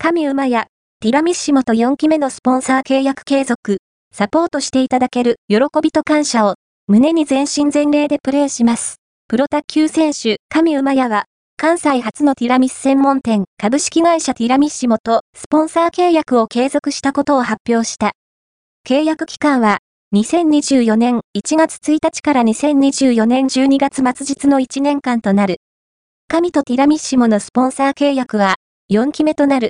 神馬やティラミッシモと4期目のスポンサー契約継続、サポートしていただける喜びと感謝を胸に全身全霊でプレーします。プロ卓球選手、神馬屋は、関西初のティラミス専門店株式会社ティラミッシモとスポンサー契約を継続したことを発表した。契約期間は2024年1月1日から2024年12月末日の1年間となる。神とティラミッシモのスポンサー契約は4期目となる。